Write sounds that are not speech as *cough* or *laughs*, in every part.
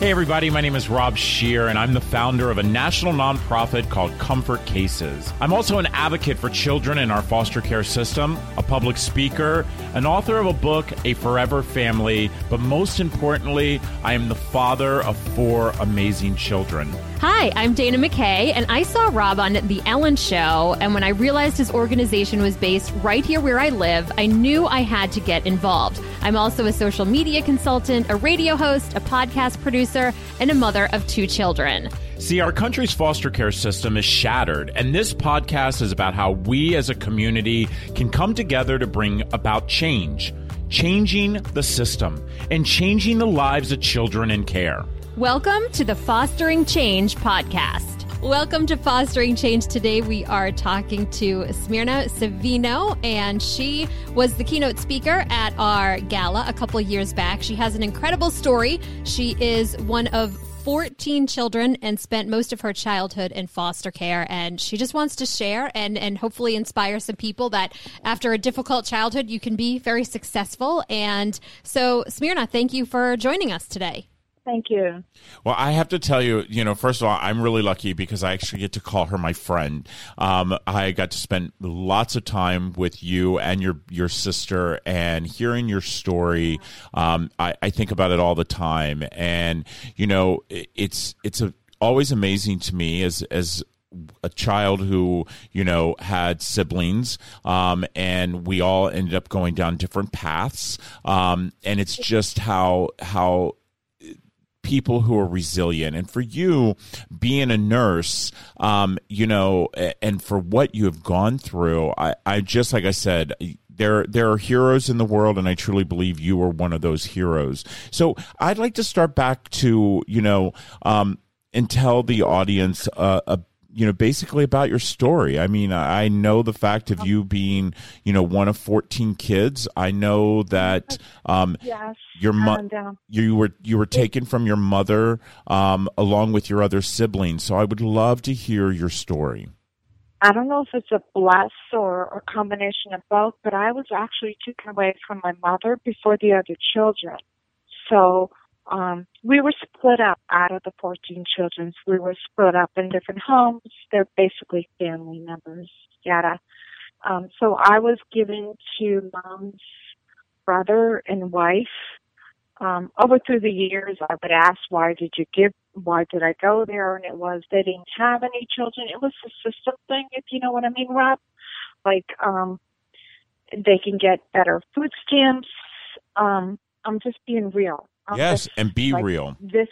Hey, everybody, my name is Rob Scheer, and I'm the founder of a national nonprofit called Comfort Cases. I'm also an advocate for children in our foster care system, a public speaker, an author of a book, A Forever Family, but most importantly, I am the father of four amazing children. Hi, I'm Dana McKay, and I saw Rob on The Ellen Show. And when I realized his organization was based right here where I live, I knew I had to get involved. I'm also a social media consultant, a radio host, a podcast producer, and a mother of two children. See, our country's foster care system is shattered, and this podcast is about how we as a community can come together to bring about change, changing the system, and changing the lives of children in care. Welcome to the Fostering Change podcast. Welcome to Fostering Change. Today we are talking to Smirna Savino, and she was the keynote speaker at our gala a couple years back. She has an incredible story. She is one of 14 children and spent most of her childhood in foster care and she just wants to share and and hopefully inspire some people that after a difficult childhood you can be very successful and so Smirna thank you for joining us today Thank you. Well, I have to tell you, you know, first of all, I'm really lucky because I actually get to call her my friend. Um, I got to spend lots of time with you and your your sister, and hearing your story. Um, I, I think about it all the time, and you know, it, it's it's a, always amazing to me as as a child who you know had siblings um, and we all ended up going down different paths um, and it's just how how people who are resilient. And for you, being a nurse, um, you know, and for what you have gone through, I, I just, like I said, there there are heroes in the world and i truly believe you are one of those heroes so i'd like to start back to you know um, and tell the audience uh, a you know basically about your story. I mean i know the fact of you being you know one of 14 kids. I know that um yes, your mo- and, you were you were taken from your mother um along with your other siblings. So i would love to hear your story. I don't know if it's a bless or a combination of both but i was actually taken away from my mother before the other children. So um, we were split up out of the 14 children. We were split up in different homes. They're basically family members, yada. Um, so I was given to mom's brother and wife. Um, over through the years, I would ask, why did you give, why did I go there? And it was, they didn't have any children. It was a system thing, if you know what I mean, Rob. Like, um, they can get better food stamps. Um, I'm just being real. I'm yes, just, and be like, real. This,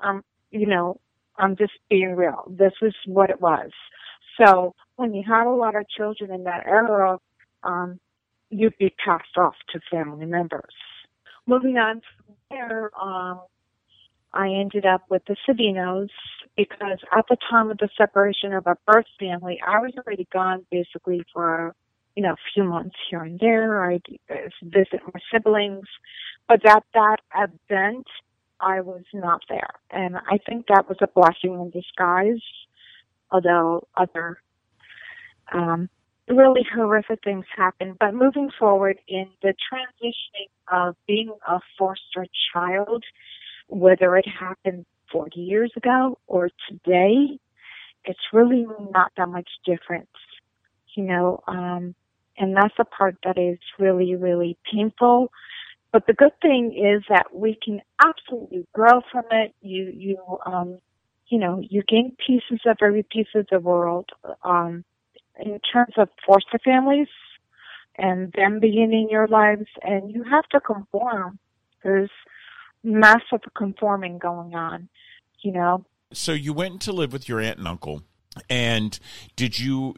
um, you know, I'm just being real. This is what it was. So when you had a lot of children in that era, um, you'd be passed off to family members. Moving on from there, um, I ended up with the Savinos because at the time of the separation of our birth family, I was already gone basically for you know a few months here and there. I'd visit my siblings, but at that event, I was not there, and I think that was a blessing in disguise. Although other um, really horrific things happened, but moving forward in the transitioning of being a foster child, whether it happened 40 years ago or today, it's really not that much difference, you know, um, and that's the part that is really, really painful. But the good thing is that we can absolutely grow from it. You, you, um, you know, you gain pieces of every piece of the world. Um, in terms of foster families and them beginning your lives, and you have to conform. There's massive conforming going on, you know. So you went to live with your aunt and uncle. And did you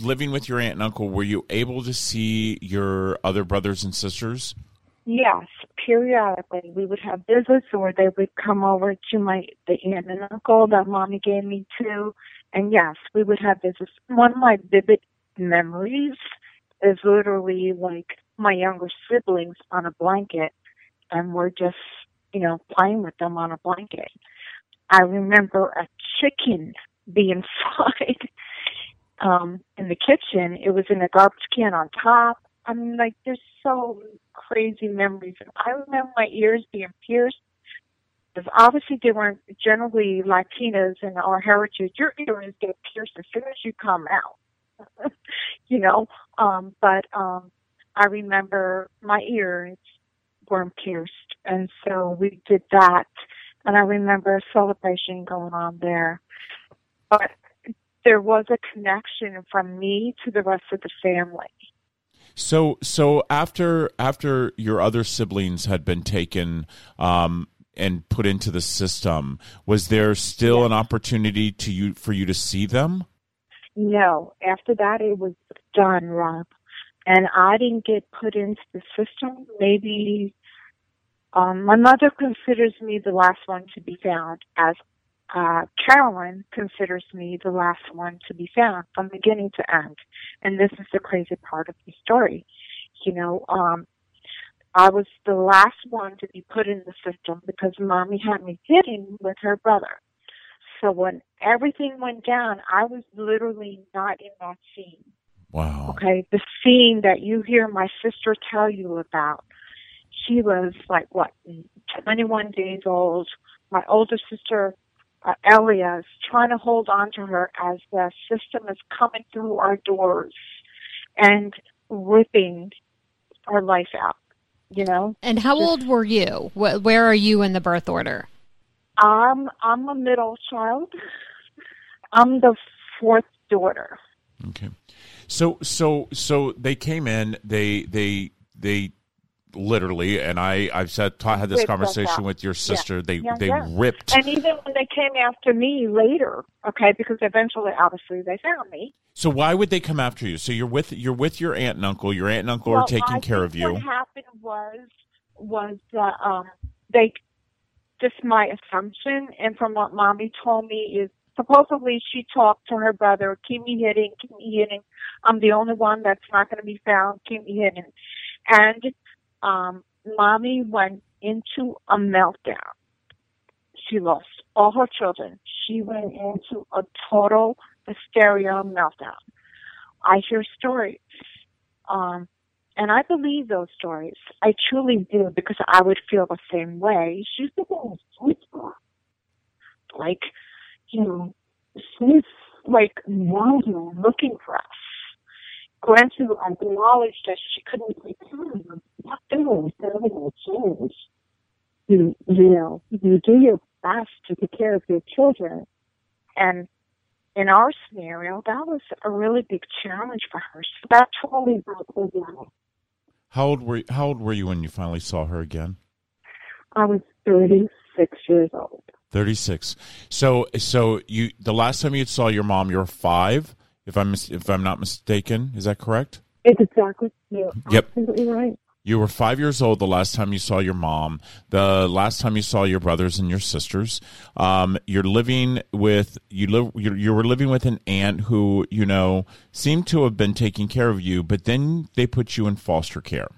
living with your aunt and uncle? Were you able to see your other brothers and sisters? Yes, periodically we would have visits, or they would come over to my the aunt and uncle that mommy gave me to, and yes, we would have visits. One of my vivid memories is literally like my younger siblings on a blanket, and we're just you know playing with them on a blanket. I remember a chicken being *laughs* fried um, in the kitchen. It was in a garbage can on top. I mean, like, there's so crazy memories. I remember my ears being pierced Because obviously they weren't generally Latinas in our heritage. Your ears get pierced as soon as you come out. *laughs* you know, um, but um, I remember my ears weren't pierced, and so we did that. And I remember a celebration going on there. But there was a connection from me to the rest of the family. So, so after after your other siblings had been taken um, and put into the system, was there still Yes. an opportunity to you for you to see them? No, after that it was done, Rob. And I didn't get put into the system. Maybe um, my mother considers me the last one to be found, as uh, Carolyn considers me the last one to be found from beginning to end. And this is the crazy part of the story. You know, um, I was the last one to be put in the system because mommy had me hidden with her brother. So when everything went down, I was literally not in that scene. Wow. Okay, the scene that you hear my sister tell you about. She was like what, 21 days old. My older sister, uh, Elia, is trying to hold on to her as the system is coming through our doors and ripping our life out. You know, And how old were you? Where are you in the birth order? I'm I'm a middle child. I'm the fourth daughter. Okay. So so so they came in. They they they literally, and I I've said ta- had this Ripped conversation with your sister. They Yeah, they yeah. ripped. And even when they came after me later, okay, because eventually, obviously, they found me. So why would they come after you? So you're with you're with your aunt and uncle. Your aunt and uncle Well, are taking I care of you. What happened was was that um, they just my assumption, and from what mommy told me is supposedly she talked to her brother, keep me hidden, keep me hidden. I'm the only one that's not going to be found. Keep me hidden. And um, mommy went into a meltdown. She lost all her children. She went into a total hysteria meltdown. I hear stories. Um, and I believe those stories. I truly do because I would feel the same way. She's the one. Like, you know, she's like wandering, looking for us. Granted, I acknowledge that she couldn't take care of them. Not doing everything will change. You, you know, you do your best to take care of your children. And in our scenario, that was a really big challenge for her. So that totally broke her down. How old were you, How old were you when you finally saw her again? I was 36 years old. Thirty six. So so you the last time you saw your mom, you were five. If I'm mis- if I'm not mistaken, is that correct? It's exactly, you're Yep. absolutely right. You were five years old the last time you saw your mom. The last time you saw your brothers and your sisters. Um, you're living with you live. You, you were living with an aunt who you know seemed to have been taking care of you, but then they put you in foster care.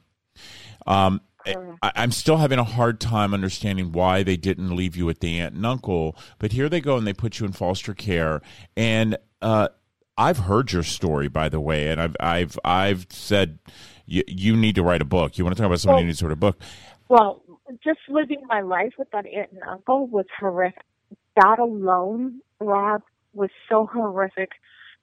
Um, I, I'm still having a hard time understanding why they didn't leave you with the aunt and uncle, but here they go and they put you in foster care. And uh, I've heard your story, by the way, and I've I've I've said you, you need to write a book. You want to talk about somebody Well- who needs to write a book? Well, just living my life with that aunt and uncle was horrific. That alone, Rob, was so horrific.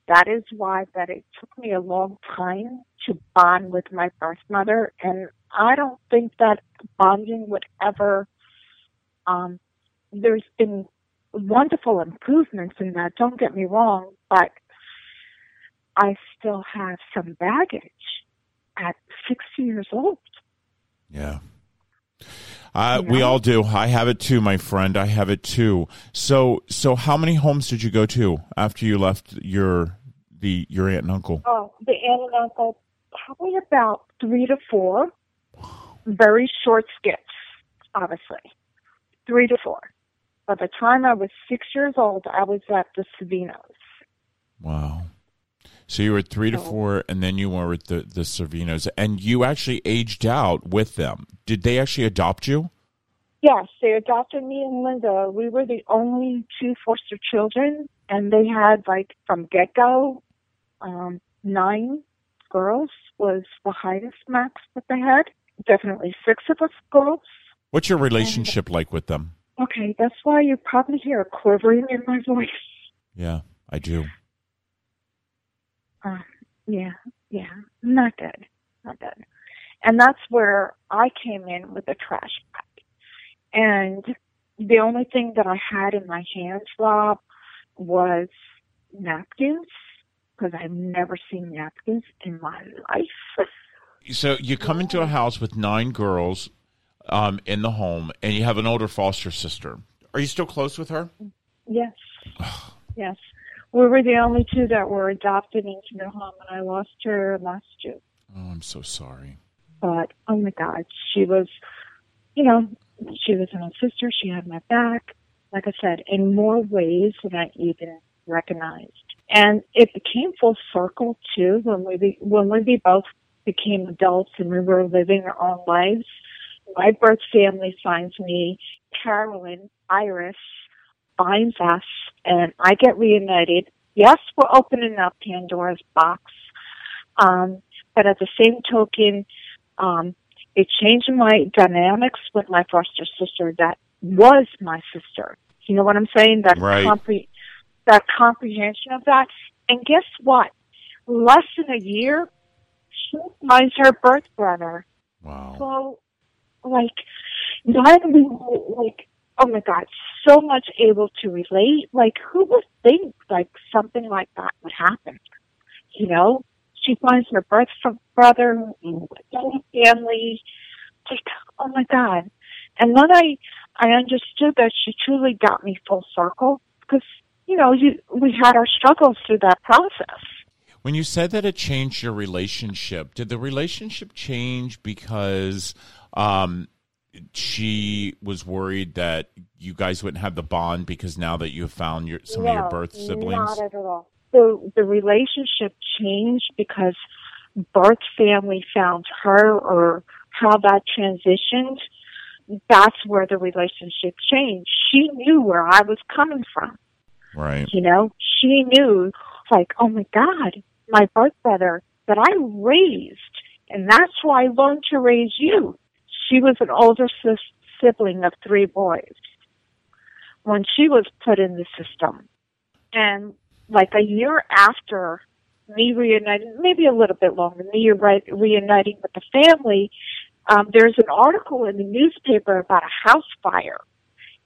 That is why that it took me a long time to bond with my birth mother, and I don't think that bonding would ever. Um, there's been wonderful improvements in that. Don't get me wrong, but I still have some baggage at 60 years old. Yeah. Uh, You We all do. I have it too, my friend. I have it too. So, so how many homes did you go to after you left your the your aunt and uncle? Oh, the aunt and uncle, probably about three to four. Very short skits, obviously. Three to four. By the time I was six years old, I was at the Savinos. Wow. So you were three to four, and then you were with the the Savinos, and you actually aged out with them. Did they actually adopt you? Yes, they adopted me and Linda. We were the only two foster children, and they had, like, from get go, um, nine girls was the highest max that they had. Definitely six of us girls. What's your relationship like with them? Okay, that's why you probably hear a quivering in my voice. Yeah, I do. Uh, yeah, yeah, not good, not good. And that's where I came in with a trash bag. And the only thing that I had in my hands, Rob, was napkins because I've never seen napkins in my life. *laughs* So you come into a house with nine girls um, in the home, and you have an older foster sister. Are you still close with her? Yes. yes. We were the only two that were adopted into the home, and I lost her last June. Oh, I'm so sorry. But, oh my God, she was, you know, she was my sister. She had my back, like I said, in more ways than I even recognized. And it became full circle too when we when we both became adults and we were living our own lives. My birth family finds me, Carolyn, Iris finds us, and I get reunited. Yes, we're opening up Pandora's box, um, but at the same token, um, it changed my dynamics with my foster sister that was my sister. You know what I'm saying? That right. compre- that comprehension of that. And guess what? Less than a year, she finds her birth brother. Wow. So, like, not only like, oh my God, so much able to relate. Like, who would think like something like that would happen? You know, she finds her birth from brother, family. Like, oh my God. And then I, I understood that she truly got me full circle because, you know, you, we had our struggles through that process. When you said that it changed your relationship, did the relationship change because um, she was worried that you guys wouldn't have the bond because now that you have found your some no, of your birth siblings? Not at all. The the relationship changed because birth family found her or how that transitioned. That's where the relationship changed. She knew where i was coming from. Right. You know she knew like oh my god my birth brother that i raised and that's why i learned to raise you she was an older sis- sibling of three boys when she was put in the system and like a year after me reuniting, maybe a little bit longer, me re- reuniting with the family, um, there's an article in the newspaper about a house fire.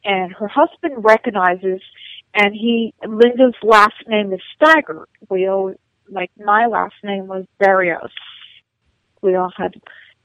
And her husband recognizes, and he, Linda's last name is Stagger. We all, like my last name was Barrios. We all had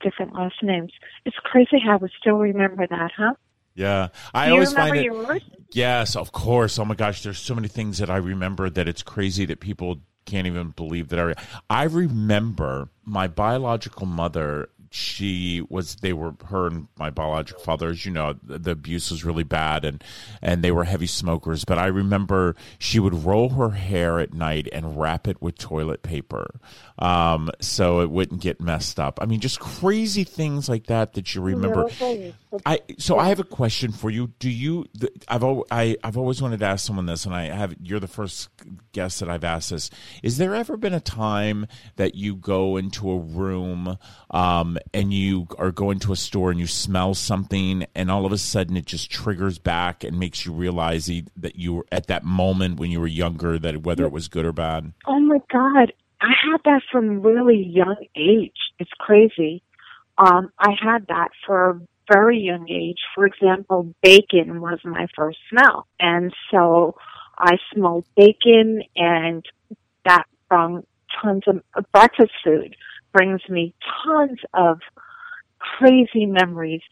different last names. It's crazy how we still remember that, huh? Yeah, I always find it. Yours? Yes, of course. Oh my gosh, there's so many things that I remember that it's crazy that people can't even believe that I. I remember my biological mother she was they were her and my biological father as you know the, the, abuse was really bad and and they were heavy smokers. But i remember she would roll her hair at night and wrap it with toilet paper. Um, so it wouldn't get messed up. I mean just crazy things like that that you remember. i so i have a question for you. Do you i've I, i've always wanted to ask someone this and i have you're the first guest that i've asked this. Is there ever been a time that you go into a room um, and you are going to a store and you smell something and all of a sudden it just triggers back and makes you realize that you were at that moment when you were younger that whether it was good or bad? Oh my god. I had that from really young age. It's crazy. Um i had that for a very young age. For example bacon was my first smell. And so i smelled bacon and that from tons of breakfast food brings me tons of crazy memories.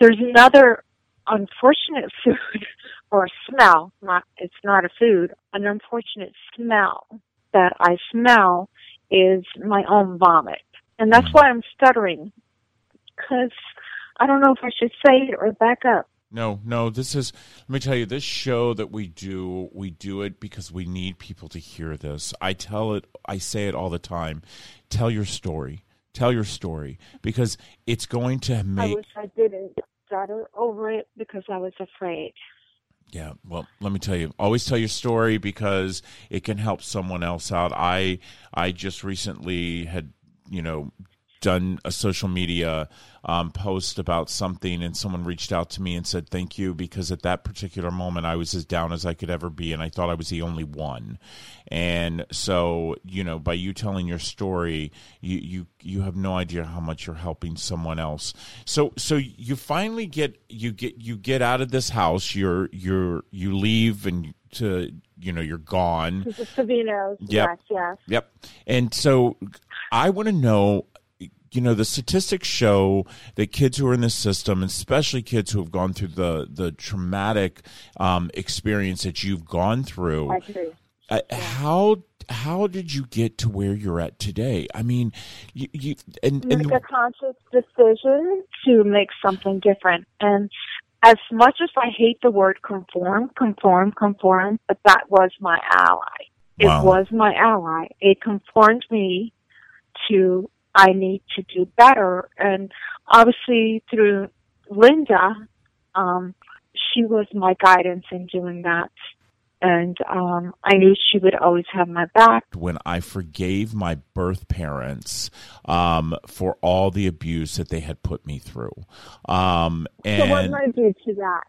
There's another unfortunate *laughs* food or smell, not, it's not a food, an unfortunate smell that I smell is my own vomit. And that's mm. why I'm stuttering. Cause I don't know if I should say it or back up. No, no, this is, let me tell you, this show that we do, we do it because we need people to hear this. I tell it, I say it all the time. Tell your story. Tell your story because it's going to make. I wish I didn't stutter over it because I was afraid. Yeah, well, let me tell you. Always tell your story because it can help someone else out. I I just recently had, you know, done a social media um, post about something, and someone reached out to me and said thank you because at that particular moment I was as down as I could ever be, and I thought I was the only one. And so, you know, by you telling your story, you you you have no idea how much you're helping someone else. So so you finally get you get you get out of this house. You're you're you leave and to you know you're gone. Savinos. Yep. Yes, yes. Yep. And so I want to know you know the statistics show that kids who are in this system especially kids who have gone through the the traumatic um, experience that you've gone through I agree. uh, how how did you get to where you're at today i mean you, you and, and Make a conscious decision to make something different. And as much as I hate the word conform, conform, conform, but that was my ally. It was my ally. It conformed me to I need to do better. And obviously through Linda, um, she was my guidance in doing that. And um, I knew she would always have my back. when I forgave my birth parents um, for all the abuse that they had put me through. Um, So what and led you to that?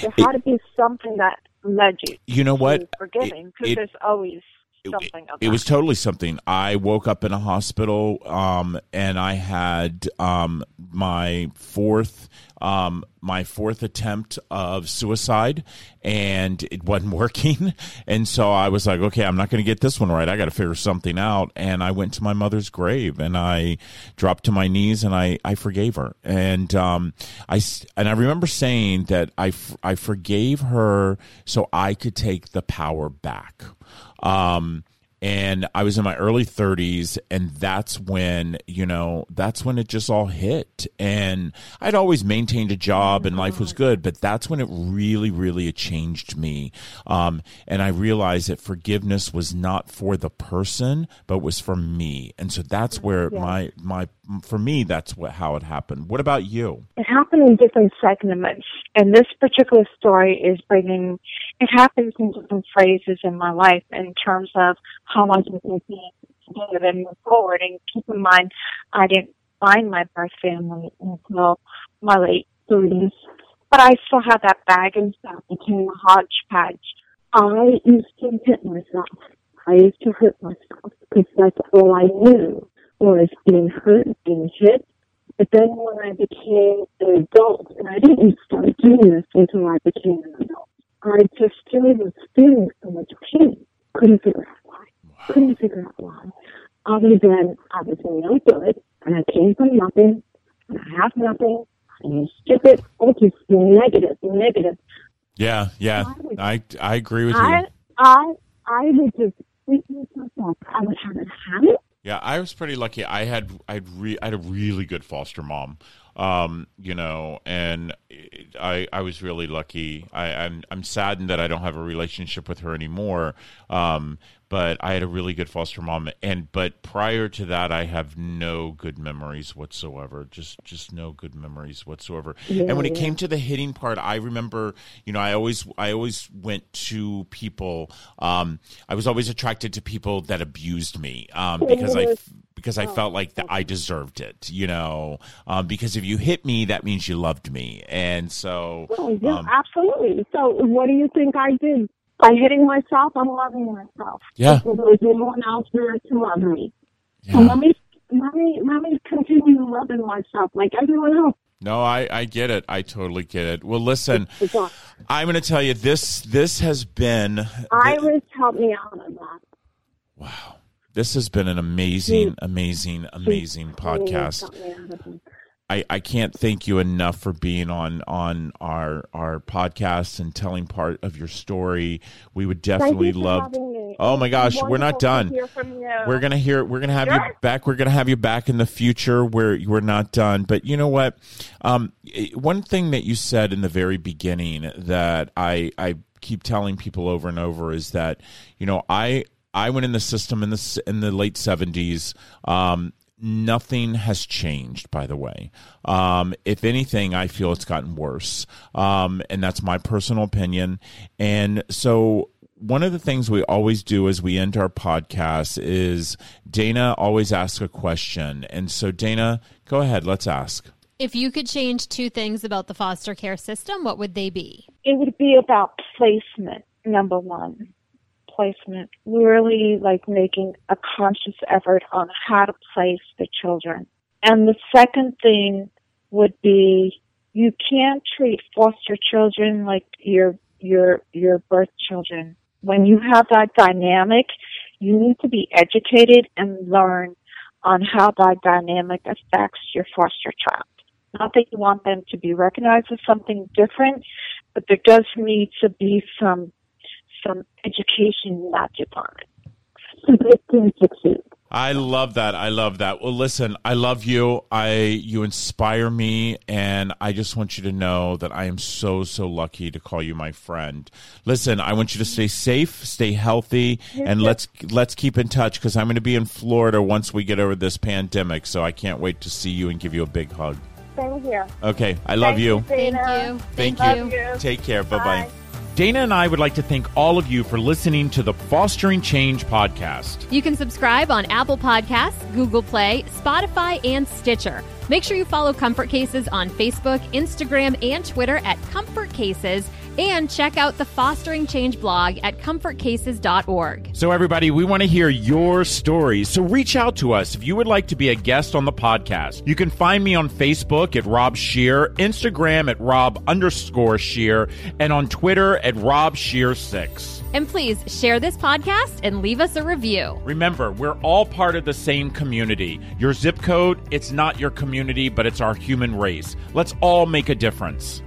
There had to be something that led you you know what? to forgiving because it- there's always it- something of It was totally something. I woke up in a hospital, um, and I had um, my fourth um, my fourth attempt of suicide, and it wasn't *laughs* working. And so I was like, okay, I'm not going to get this one right. I got to figure something out. And I went to my mother's grave, and I dropped to my knees, and I I forgave her. And um, I and I remember saying that I I forgave her so I could take the power back. Um, and I was in my early 30s, and that's when you know that's when it just all hit. And I'd always maintained a job, and life was good, but that's when it really, really changed me. Um, and I realized that forgiveness was not for the person, but was for me. And so that's where my my for me that's what how it happened. What about you? it happened in different segments. And this particular story is bringing, it happens in different phases in my life in terms of how I can continue to and move forward. And keep in mind, I didn't find my birth family until my late 30s. But I still have that bag and stuff between the hodgepodge. I used to hit myself. I used to hurt myself because that's all I knew was being hurt, being hit, but then when I became an adult, and I didn't start doing this until I became an adult, I just really was feeling so much pain. Couldn't figure out why. Couldn't figure out why. Other than I was no good, and I came from nothing, and I have nothing, and you skip it, oh, just negative, negative. Yeah, yeah, I I agree with you. I, I, I would just to myself, I would have a habit. Yeah, I was pretty lucky. I had I had re- I had a really good foster mom, um, you know, and I I was really lucky. I, I'm I'm saddened that I don't have a relationship with her anymore. Um, but I had a really good foster mom, and but prior to that, I have no good memories whatsoever. Just just no good memories whatsoever. and when it came to the hitting part, I remember, you know, I always I always went to people. Um, I was always attracted to people that abused me um, because I *laughs* because I felt like that I deserved it, you know. Um, because if you hit me, that means you loved me, and so Oh, yeah, um, absolutely. So what do you think I did? By hitting myself, I'm loving myself. Yeah. There's no one else there to love me. So let me, let me, let me continue loving myself like everyone else. No, I, I get it. I totally get it. Well, listen, I'm going to tell you this. This has been Iris helped me out of that. wow. This has been an amazing, amazing, amazing podcast. Helped me out of that. I, I can't thank you enough for being on on our our podcast and telling part of your story. We would definitely love. Oh my gosh, we're not done. To hear from you. We're gonna hear. We're gonna have you back. We're gonna have you back in the future. Where we're not done. But you know what? Um, eh, one thing that you said in the very beginning that I I keep telling people over and over is that you know I I went in the system in the in the late seventies. Um, nothing has changed by the way um, if anything i feel it's gotten worse um, and that's my personal opinion and so one of the things we always do as we end our podcast is Dana always asks a question. And so, Dana, go ahead, let's ask. If you could change two things about the foster care system, what would they be? It would be about placement, number one. Placement. Really like making a conscious effort on how to place the children. And the second thing would be you can't treat foster children like your your your birth children. When you have that dynamic, you need to be educated and learn on how that dynamic affects your foster child. Not that you want them to be recognized as something different, but there does need to be some some education in that department. So they can succeed. I love that. I love that. Well, listen, I love you. I you inspire me and I just want you to know that I am so so lucky to call you my friend. Listen, I want you to stay safe, stay healthy, and let's let's keep in touch cuz I'm going to be in Florida once we get over this pandemic, so I can't wait to see you and give you a big hug. Same here. Okay, I love Thank you. Thank you. Thank Thank you. you. you. Take care. Bye-bye. Bye. Dana and I would like to thank all of you for listening to the Fostering Change podcast. You can subscribe on Apple Podcasts, Google Play, Spotify, and Stitcher. Make sure you follow Comfort Cases on Facebook, Instagram, and Twitter at Comfort Cases, and check out the Fostering Change blog at comfortcases.org. So, everybody, we want to hear your stories. So, reach out to us if you would like to be a guest on the podcast. You can find me on Facebook at Rob Scheer, Instagram at Rob underscore Scheer, and on Twitter at Rob Scheer6. And please share this podcast and leave us a review. Remember, we're all part of the same community. Your zip code, it's not your community, but it's our human race. Let's all make a difference.